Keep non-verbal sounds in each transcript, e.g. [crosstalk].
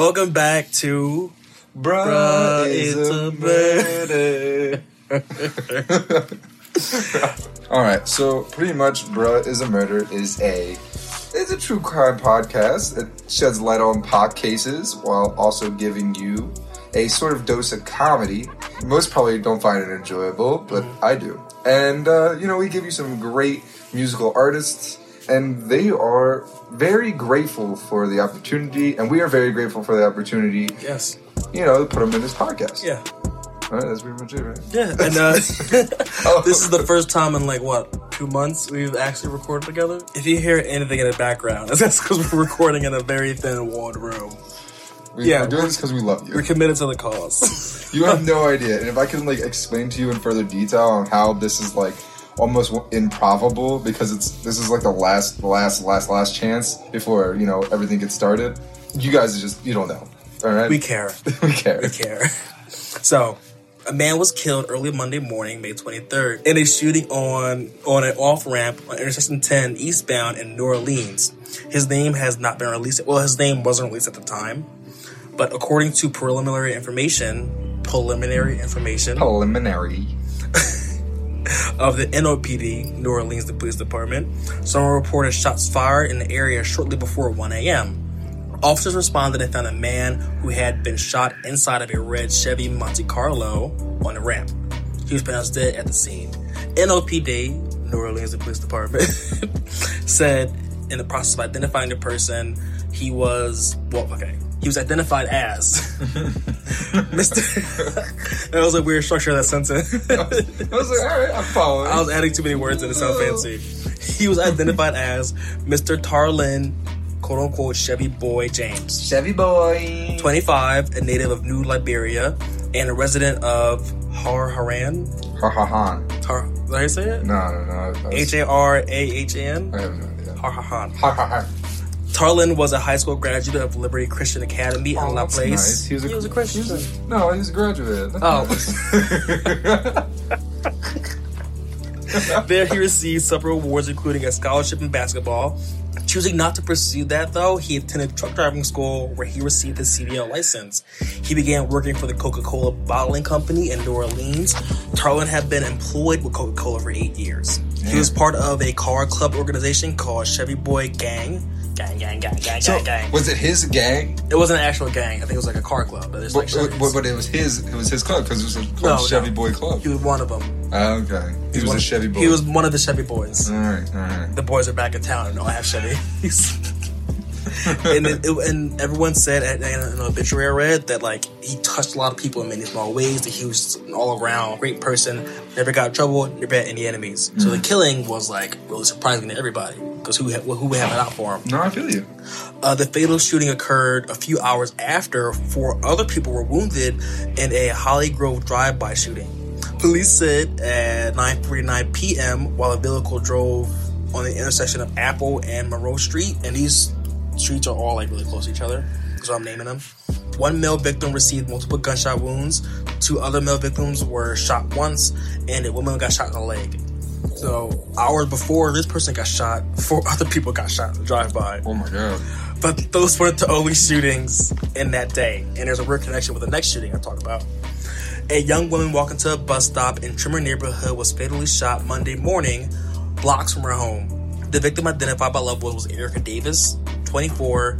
Welcome back to Bruh, Bruh, is it's a murder. [laughs] All right, so pretty much, bruh Issa murder is a it's a true crime podcast. It sheds light on pop cases while also giving you a sort of dose of comedy. Most probably don't find it enjoyable, but I do. And uh, you know, we give you some great musical artists, and they are very grateful for the opportunity, and we are very grateful for the opportunity. yes, You know, to put them in this podcast. yeah, All right, that's pretty much it, right? yeah. And uh, Oh. [laughs] [laughs] this is the first time in like what two months we've actually recorded together. If you hear anything in the background, [laughs] that's because we're recording in a very thin walled room. We, Yeah, we're doing this because we love you. We're committed to the cause. You have no idea, and if I can like explain to you in further detail on how this is like almost improbable because it's this is like the last, last, last, last chance before you know everything gets started. You guys just you don't know. All right, we care. [laughs] we care. We care. So, a man was killed early Monday morning, May 23rd, in a shooting on on an off ramp on Intersection 10 eastbound in New Orleans. His name has not been released. Well, his name wasn't released at the time, but according to preliminary information, preliminary information Preliminary. [laughs] of the NOPD, New Orleans the Police Department, someone reported shots fired in the area shortly before 1 a.m. Officers responded and found a man who had been shot inside of a red Chevy Monte Carlo on the ramp. He was pronounced dead at the scene. NOPD, New Orleans Police Department, [laughs] said in the process of identifying the person, he was well, okay. He was identified as [laughs] Mr. [laughs] that was a weird structure of that sentence. I was like, all right, I'm following. I was adding too many words and it sound fancy. He was identified as Mr. Tarlin, quote unquote, Chevy Boy James. Chevy boy. 25, a native of New Iberia, and a resident of Har Haran. Har Haran. ha. Har, did I say it? No, no, no. H A R A H A N? I have no idea. Har Haran. Ha ha ha. Tarlin was a high school graduate of Liberty Christian Academy in Oh, La that's Place. nice. He was a, he was a Christian. he was a- no, he's a graduate. That's Oh. nice. [laughs] [laughs] There, he received several awards, including a scholarship in basketball. Choosing not to pursue that, though, he attended truck driving school where he received his CDL license. He began working for the Coca Cola bottling company in New Orleans. Tarlin had been employed with Coca Cola for eight years. He was part of a car club organization called Chevy Boy Gang. Gang, gang, gang, gang, so, gang, gang. was it his gang? It wasn't an actual gang. I think it was like a car club. But, there's like But, but, but it was his. It was his club because it was a No, called no. Chevy Boy Club. he was one of them. Ah, okay, he was one a Chevy boy. He was one of the Chevy boys. All right, all right. the boys are back in town and all have Chevys. [laughs] [laughs] and, it, it- and everyone said at, in an obituary I read that like he touched a lot of people in many small ways. That he was an all around great person. Never got in trouble. Never had any enemies. So the killing was like really surprising to everybody because who ha- who would have it out for him? No, I feel you. Uh, the fatal shooting occurred a few hours after four other people were wounded in a Hollygrove drive-by shooting. Police said at 9:49 p.m. while a vehicle drove on the intersection of Apple and Monroe Street, and these streets are all like really close to each other, so I'm naming them. One male victim received multiple gunshot wounds. Two other male victims were shot once, and a woman got shot in the leg. So hours before this person got shot, four other people got shot in the drive-by. Oh my god. But those weren't the only shootings in that day. And there's a weird connection with the next shooting I talk about. A young woman walking to a bus stop in Treme neighborhood was fatally shot Monday morning, blocks from her home. The victim identified by loved ones was Erica Davis, 24,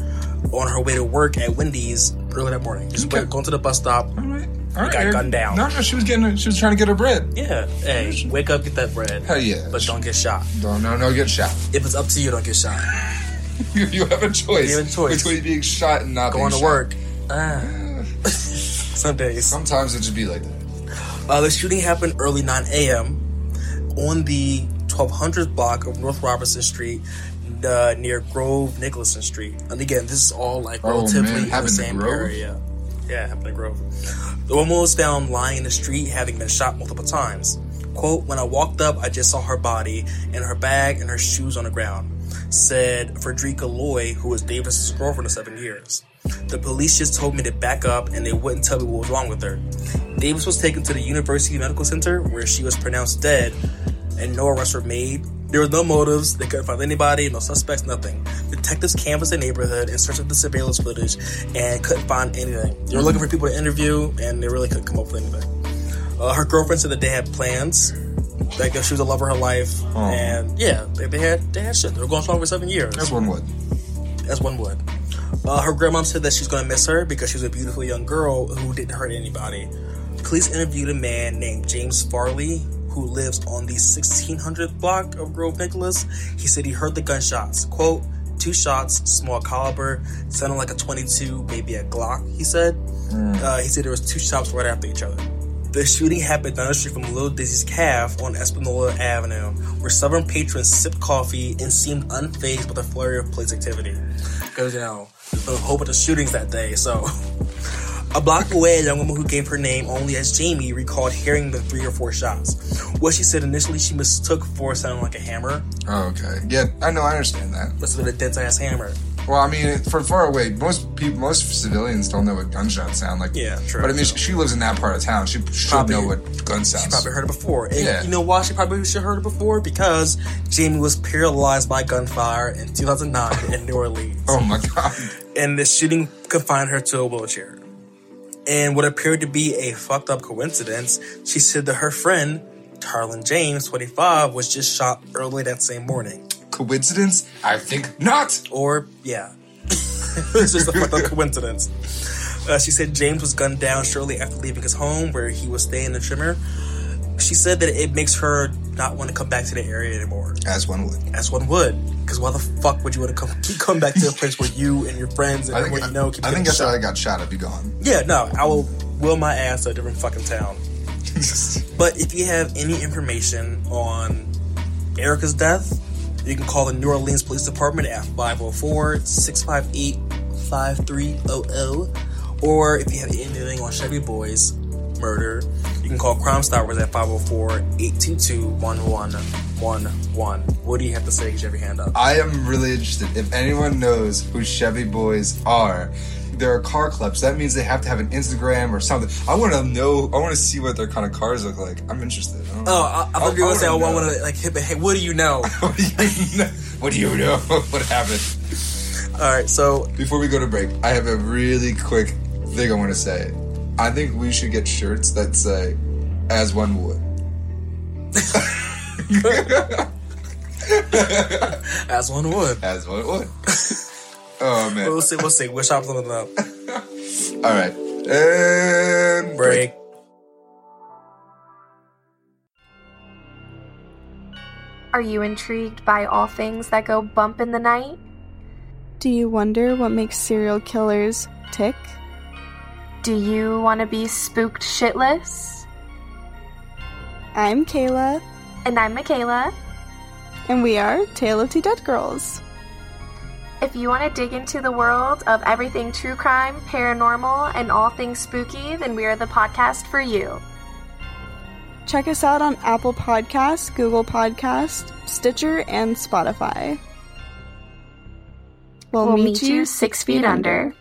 on her way to work at Wendy's early that morning. Just Okay. went, going to the bus stop. All right. All right. got gunned down. No, no, she was getting. She was trying to get her bread. Yeah, hey, wake up, get that bread. Hell yeah. But don't get shot. No, no, no, get shot. If it's up to you, don't get shot. [laughs] You, you have a choice. You have a choice. between being shot and not Going to shot. work. Ah. [laughs] Some days. Sometimes it just be like that. Uh, the shooting happened early 9 a.m. on the 1200th block of North Robertson Street uh, near Grove Nicholson Street. And again, this is all like Oh, relatively man, the same area. Yeah, in Grove. The woman was found lying in the street, having been shot multiple times. Quote, when I walked up, I just saw her body and her bag and her shoes on the ground, said Frederica Loy, who was Davis's girlfriend of seven years. The police just told me to back up and they wouldn't tell me what was wrong with her. Davis was taken to the University Medical Center where she was pronounced dead and no arrests were made. There were no motives, they couldn't find anybody, no suspects, nothing. Detectives canvassed the neighborhood in search of the surveillance footage and couldn't find anything. They were looking for people to interview, and they really couldn't come up with anything. Uh, her girlfriend said that they had plans. Like she was the love of her life, Oh. and yeah, they, they had they had shit. They were going strong for seven years As one would. as one would. Uh, her grandmom said that she's going to miss her because she was a beautiful young girl who didn't hurt anybody. Police interviewed a man named James Farley who lives on the 1600 block of Grove Nicholas. He said he heard the gunshots. Quote, two shots, small caliber, sounded like a 22, maybe a Glock, he said. Uh, he said there was two shots right after each other. The shooting happened down the street from Little Dizzy's Calf on Espanola Avenue, where Southern patrons sipped coffee and seemed unfazed with the flurry of police activity. Because, you know, there's been a whole bunch of shootings that day, so. [laughs] A block away, a young woman who gave her name only as Jamie recalled hearing the three or four shots. What she said initially she mistook for sounding like a hammer. Oh, okay. Yeah, I know. I understand that. Must have been a dense ass hammer. Well, I mean, from far away, most people, most civilians don't know what gunshots sound like. Yeah, true, But I mean, true. she, lives in that part of town. She should Probably- know what gun sounds. She probably heard it before. And Yeah. you know why she probably should have heard it before? Because Jamie was paralyzed by gunfire in 2009 in New Orleans. Oh my god. and the shooting confined her to a wheelchair. And what appeared to be a fucked up coincidence, she said that her friend, Tarlin James, 25, was just shot early that same morning. Coincidence? I think not. Or, yeah. [laughs] it's just a fucked up coincidence. Uh, she said James was gunned down shortly after leaving his home where he was staying in the Treme. She said that it makes her not want to come back to the area anymore, As one would. as one would. Because why the fuck would you want to come [laughs] keep coming back to a place where you and your friends and I think, everyone you know keep I think after shot? I got shot, I'd be gone. Yeah, no, I will will my ass to a different fucking town. [laughs] But if you have any information on Erica's death, you can call the New Orleans Police Department at 504 658 5300. Or if you have anything on Chevy Boys murder, can call Crime Stoppers at 504 822 1111. What do you have to say? Get your hand up. I am really interested. If anyone knows who Chevy Boys are, they're car clubs. That means they have to have an Instagram or something. I want to know. I want to see what their kind of cars look like. I'm interested. I. Oh, I, I thought you were gonna say, I wanna want like hit, but hey, [laughs] what do you know? what do you know? What do you know? what happened? All right, so Before we go to break, I have a really quick thing I want to say. I think we should get shirts that say "As one would." [laughs] as one would. As one would. [laughs] oh man! We'll see. We'll see. We'll shop something up. [laughs] All right, and Break. Are you intrigued by all things that go bump in the night? Do you wonder what makes serial killers tick? Do you want to be spooked shitless? I'm Kayla, And I'm Michaela. and we are Tale of Two Dead Girls. If you want to dig into the world of everything true crime, paranormal, and all things spooky, then we are the podcast for you. Check us out on Apple Podcasts, Google Podcasts, Stitcher, and Spotify. We'll, We'll meet you six feet under.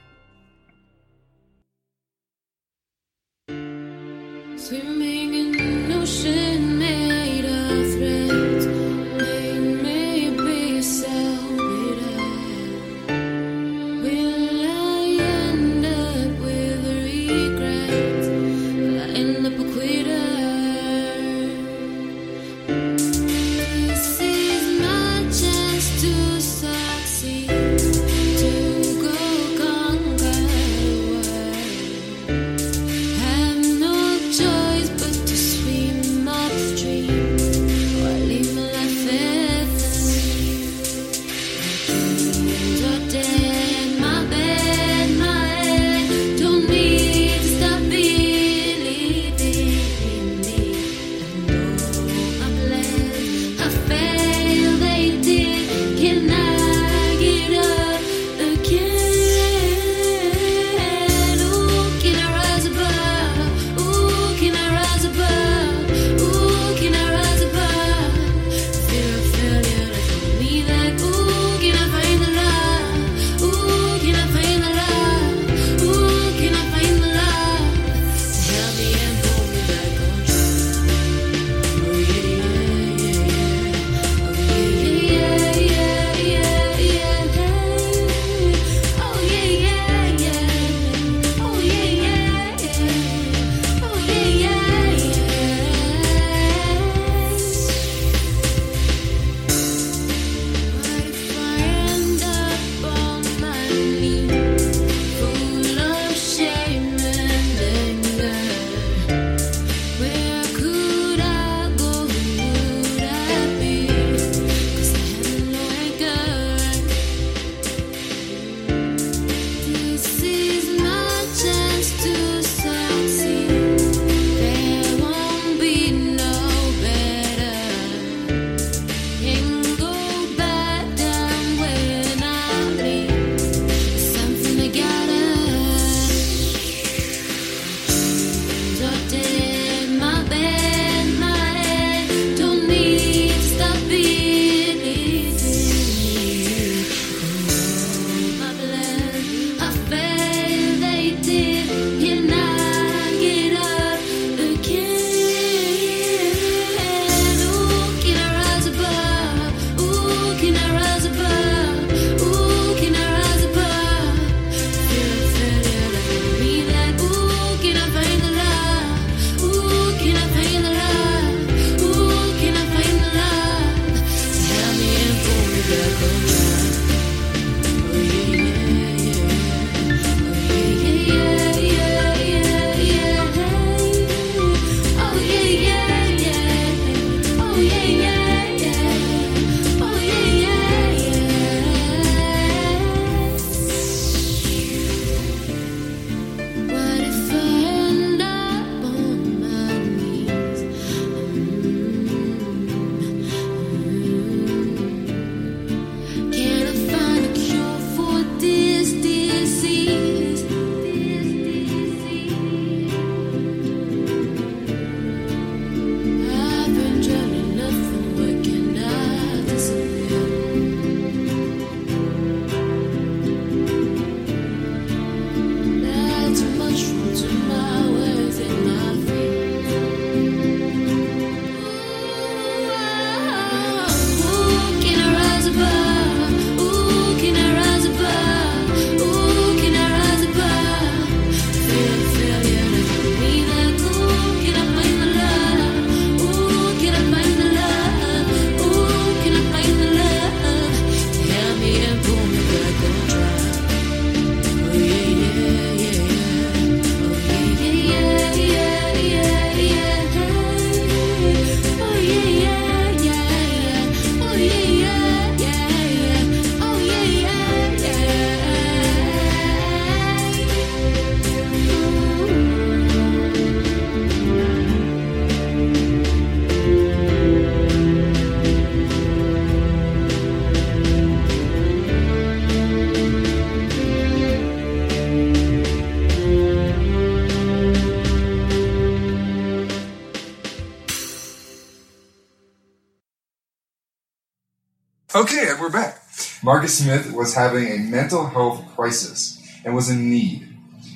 Marcus Smith was having a mental health crisis and was in need.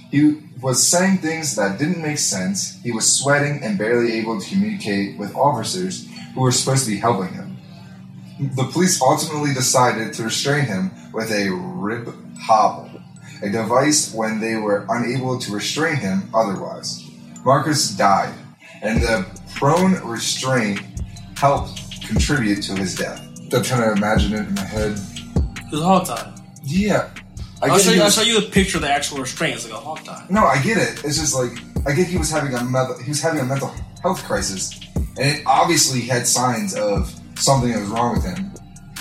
He was saying things that didn't make sense. He was sweating and barely able to communicate with officers who were supposed to be helping him. The police ultimately decided to restrain him with a RIPP Hobble, a device when they were unable to restrain him otherwise. Marcus died, and the prone restraint helped contribute to his death. I'm trying to imagine it in my head. It was a hog tie. Yeah. I I'll show, you, I'll show you a picture of the actual restraint. It's like a hog tie. No, I get it. It's just like I get he was having a mental, he was having a mental health crisis, and it obviously had signs of something that was wrong with him.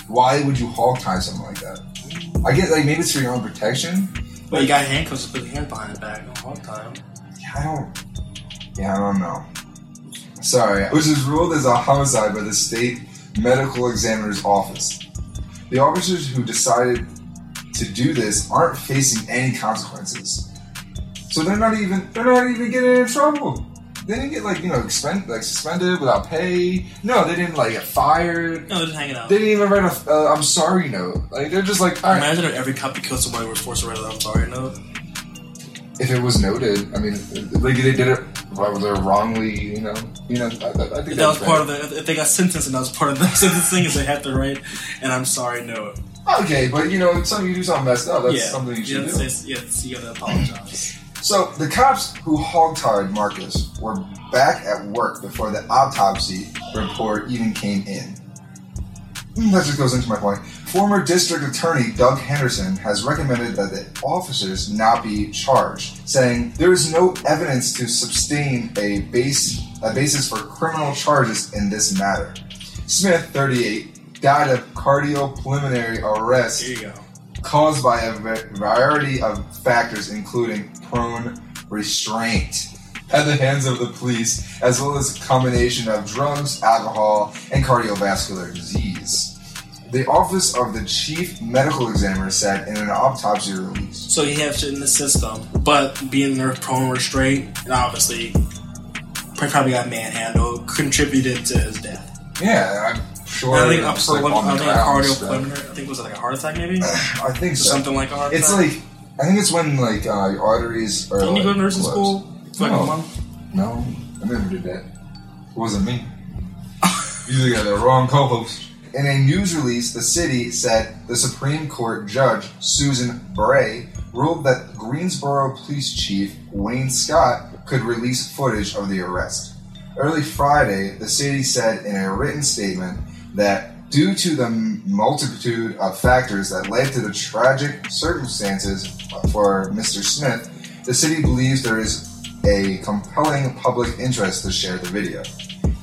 Why would you hog tie something like that? I get like maybe it's for your own protection. But you got handcuffs to put your hand behind the back. No hog tie. Yeah, I don't. Yeah, I don't know. Sorry, which is ruled as a homicide by the state medical examiner's office. The officers who decided to do this aren't facing any consequences, so they're not even they're not even getting in trouble. They didn't get like you know expend, like suspended without pay. No, they didn't like get fired. No, they're just hanging out. They didn't even write a uh, I'm sorry note. Like they're just like all right. Imagine if every cop killed somebody was forced to write a I'm sorry note. if it was noted, I mean, like they did it, why were they wrongly, you know, you know, I, I think that was part of the, if they got sentenced and that was part of the [laughs] sentencing, is they had to write and I'm sorry no. Okay, but you know, something you do something messed up. That's yeah, something you should yeah, do. it's- yeah, you gotta apologize. [clears throat] So the cops who hogtied Marcus were back at work before the autopsy report even came in. That just goes into my point. Former District Attorney Doug Henderson has recommended that the officers not be charged, saying there is no evidence to sustain a base a basis for criminal charges in this matter. Smith, 38, died of cardiopulmonary arrest There you go. caused by a variety of factors, including prone restraint at the hands of the police, as well as a combination of drugs, alcohol, and cardiovascular disease. The Office of the Chief Medical Examiner said in an autopsy release. So you have shit in the system, but being there prone restraint, and obviously probably got manhandled, contributed to his death. Yeah, I'm sure. I think up was, for like, one, I think a ground, cardiopulmonary. so- I think was it like a heart attack maybe, [sighs] I think so. something like a heart It's attack. like I think it's when like uh, your arteries are. Didn't you go to nursing closed. school for like No. a month? No, I never did that. It wasn't me. you got the wrong co-host. In a news release, the city said the Supreme Court Judge Susan Bray ruled that Greensboro Police Chief Wayne Scott could release footage of the arrest. Early Friday, the city said in a written statement that due to the multitude of factors that led to the tragic circumstances for Mr. Smith, the city believes there is a compelling public interest to share the video.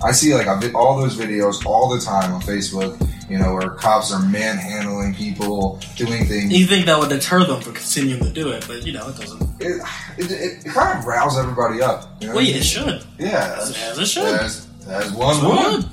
I see like all those videos all the time on Facebook, you know, where cops are manhandling people, doing things. You think that would deter them from continuing to do it, but you know it doesn't. It, it, it, it kind of riles everybody up. You know? Well, yeah, it should. Yeah, As, as it should. as, as one would.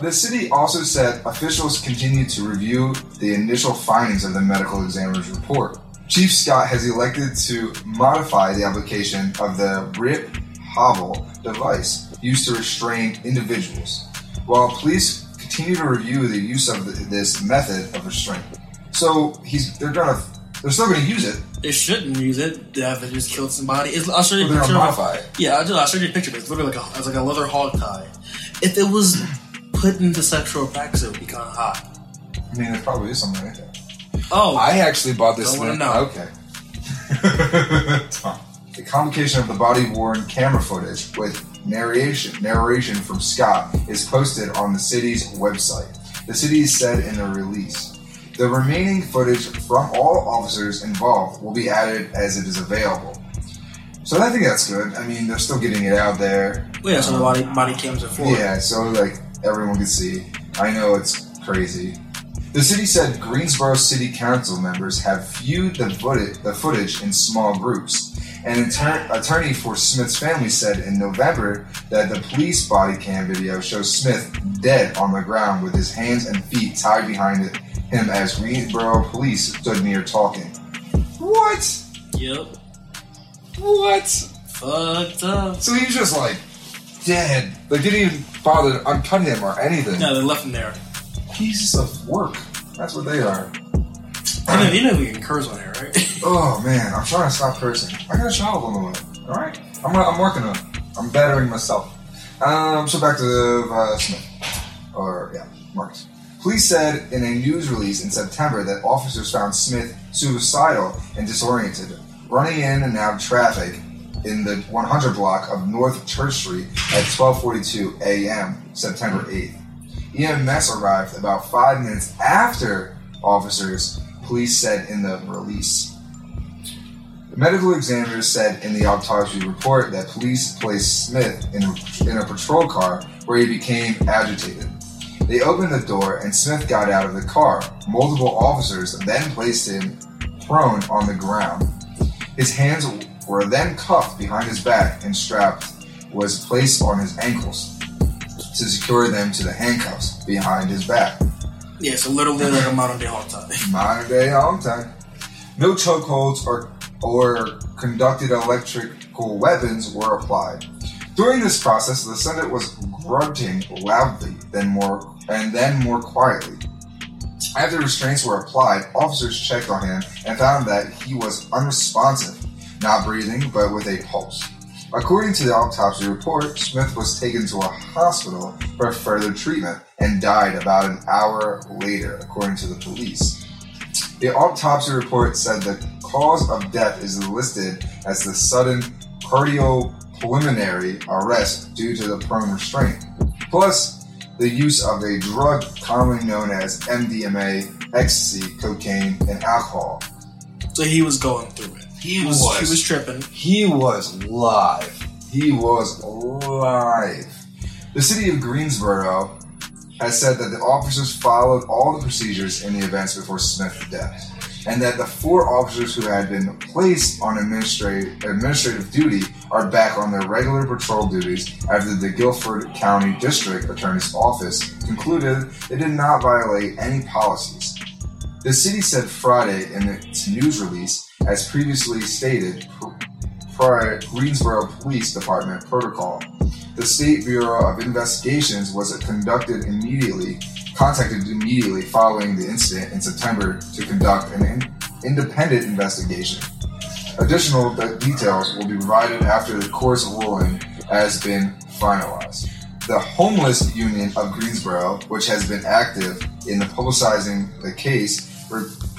The city also said officials continue to review the initial findings of the medical examiner's report. Chief Scott has elected to modify the application of the RIPP Hobble device used to restrain individuals, while police continue to review the use of the, this method of restraint. So he's they're gonna they're still gonna use it, They shouldn't use it. They have just killed somebody. It's, I'll show you a picture. modify it. Yeah, I'll, just, I'll show you a picture. It's literally like a, it's like a leather hog tie. If it was put into sexual practice, it would be kind of hot. I mean, there probably is something like that. Oh, I actually bought this. Don't wanna thing- know. Okay. [laughs] the combination of the body worn camera footage with narration narration from Scott is posted on the city's website. The city said in a release. The remaining footage from all officers involved will be added as it is available. So I think that's good. I mean, they're still getting it out there. yeah. So the um, body body cams are full. Yeah, so like everyone can see. I know it's crazy. The city said Greensboro City Council members have viewed the footage, the footage in small groups. An attor- attorney for Smith's family said in November that the police body cam video shows Smith dead on the ground with his hands and feet tied behind it- him as Greensboro police stood near talking. What? Yep. What? Fucked up. So he's just like dead. Like didn't even bother to uncut him or anything. No, they left him there. Pieces of work. That's what they are. I know, you know we can curse on here, right? [laughs] Oh man, I'm trying to stop cursing. I got a child on the way. All right, I'm, I'm working on it. I'm bettering myself. Um, so back to uh, Smith, or yeah, Marcus. Police said in a news release in September that officers found Smith suicidal and disoriented, running in and out of traffic in the 100 block of North Church Street at 12:42 a.m. September 8th. EMS arrived about five minutes after officers. Police said in the release. The medical examiner said in the autopsy report that police placed Smith in in a patrol car where he became agitated. They opened the door and Smith got out of the car. Multiple officers then placed him prone on the ground. His hands were then cuffed behind his back and strapped was placed on his ankles to secure them to the handcuffs behind his back. yeah, so literally like a modern day hog tie. Modern day home time. No chokeholds or or conducted electrical weapons were applied. During this process, the decedent was grunting loudly, then more and then more quietly. After restraints were applied, officers checked on him and found that he was unresponsive, not breathing, but with a pulse. According to the autopsy report, Smith was taken to a hospital for further treatment and died about an hour later, according to the police. The autopsy report said the cause of death is listed as the sudden cardiopulmonary arrest due to the prone restraint, plus the use of a drug commonly known as MDMA, ecstasy, cocaine, and alcohol. So he was going through it. He was, was. he was tripping. He was live. He was live. The city of Greensboro has said that the officers followed all the procedures in the events before Smith's death, and that the four officers who had been placed on administrative, administrative duty are back on their regular patrol duties after the Guilford County District Attorney's Office concluded they did not violate any policies. The city said Friday in its news release, as previously stated, pr- prior Greensboro Police Department protocol. The State Bureau of Investigations was conducted immediately, contacted immediately following the incident in September to conduct an in- independent investigation. Additional de- details will be provided after the court's ruling has been finalized. The Homeless Union of Greensboro, which has been active in the publicizing the case,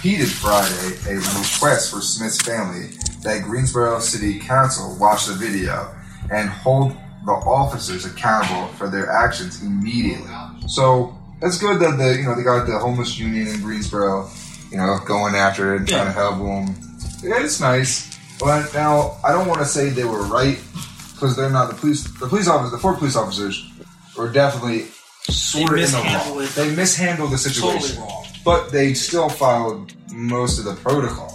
repeated Friday a request for Smith's family that Greensboro City Council watch the video and hold the officers accountable for their actions immediately. So that's good that the you know they got the homeless union in Greensboro, you know, going after it and trying to help them. Yeah, it's nice. But now I don't want to say they were right because they're not the police. The police officers, the four police officers, were definitely sort of in the wrong. it. They mishandled the situation, Totally. But they still followed most of the protocol.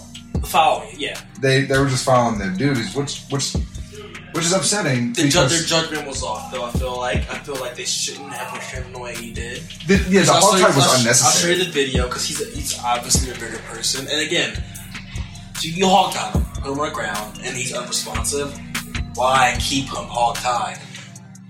Following, yeah. They they were just following their duties, which which which is upsetting. The ju- their judgment was off, though. I feel like I feel like they shouldn't have pushed him the way he did. the, yeah, the hog tie was I'll sh- I'll show you the video because he's a, he's obviously a bigger person. And again, so you hog tie him, put him on the ground, and he's unresponsive. Why keep him hog tied?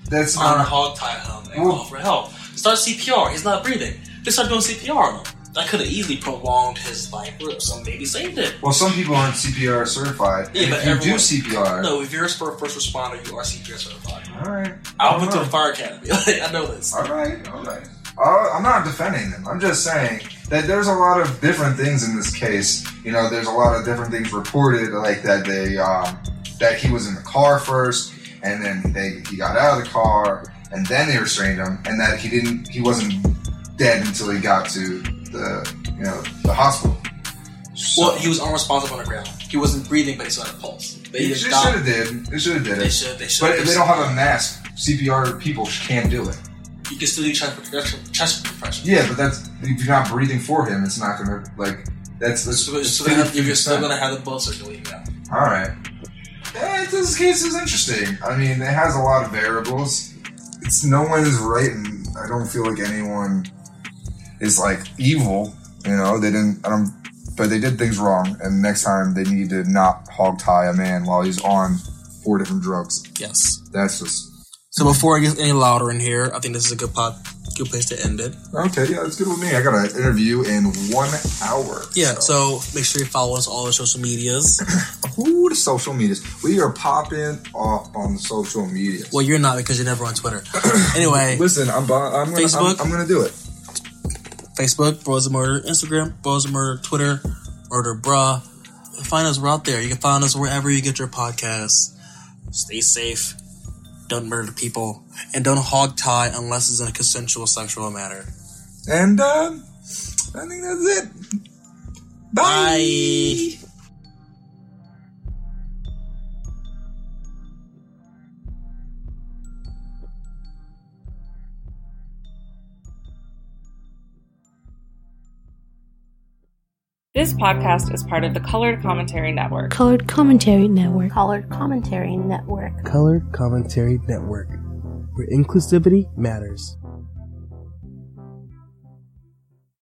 That's not. hog tie him and Well- call for help. Start CPR. He's not breathing. Just start doing CPR on him. That could have easily prolonged his life, or some maybe saved it. Well, some people aren't CPR certified. Yeah, but if you do everyone- CPR, No, if you're a first responder, you are CPR certified. all right. I went to the fire academy. Like, [laughs] I know this. All right, all right. Uh, I'm not defending them. I'm just saying that there's a lot of different things in this case. You know, there's a lot of different things reported, like that they um, that he was in the car first, and then they he got out of the car, and then they restrained him, and that he didn't he wasn't dead until he got to the you know the hospital. So, Well, he was unresponsive on the ground. He wasn't breathing, but he still had a pulse. They they should have did. They should have did it. They should. They should. But if they don't have a mask, CPR people can't do it. You can still do chest, chest, chest compression. Yeah, but that's if you're not breathing for him, it's not gonna like that's that's. So, so they have, you're 50%. still gonna have the blood circulating now. All right. Eh, this case is interesting. I mean, it has a lot of variables. It's no one is right, and I don't feel like anyone is like evil. You know, they didn't. I don't. But they did things wrong, and next time they need to not hog tie a man while he's on four different drugs. Yes. That's just So before it gets any louder in here, I think this is a good pod, good place to end it. Okay, yeah, that's good with me. I got an interview in one hour. Yeah, so make sure you follow us all the social medias. [coughs] Ooh, the social medias. We are popping off on the social medias. well, you're not because you're never on Twitter. [coughs] anyway, Listen, I'm, I'm gonna, Facebook? I'm, I'm gonna do it. Facebook, Bros of Murder, Instagram, Bros of Murder, Twitter, Murder Bra. Find us, we're out there. You can find us wherever you get your podcasts. Stay safe. Don't murder people. And don't hog tie unless it's in a consensual sexual matter. And uh, I think that's it. Bye. This podcast is part of the Colored Commentary Network. Colored Commentary Network. Colored Commentary Network. Colored Commentary Network, where inclusivity matters.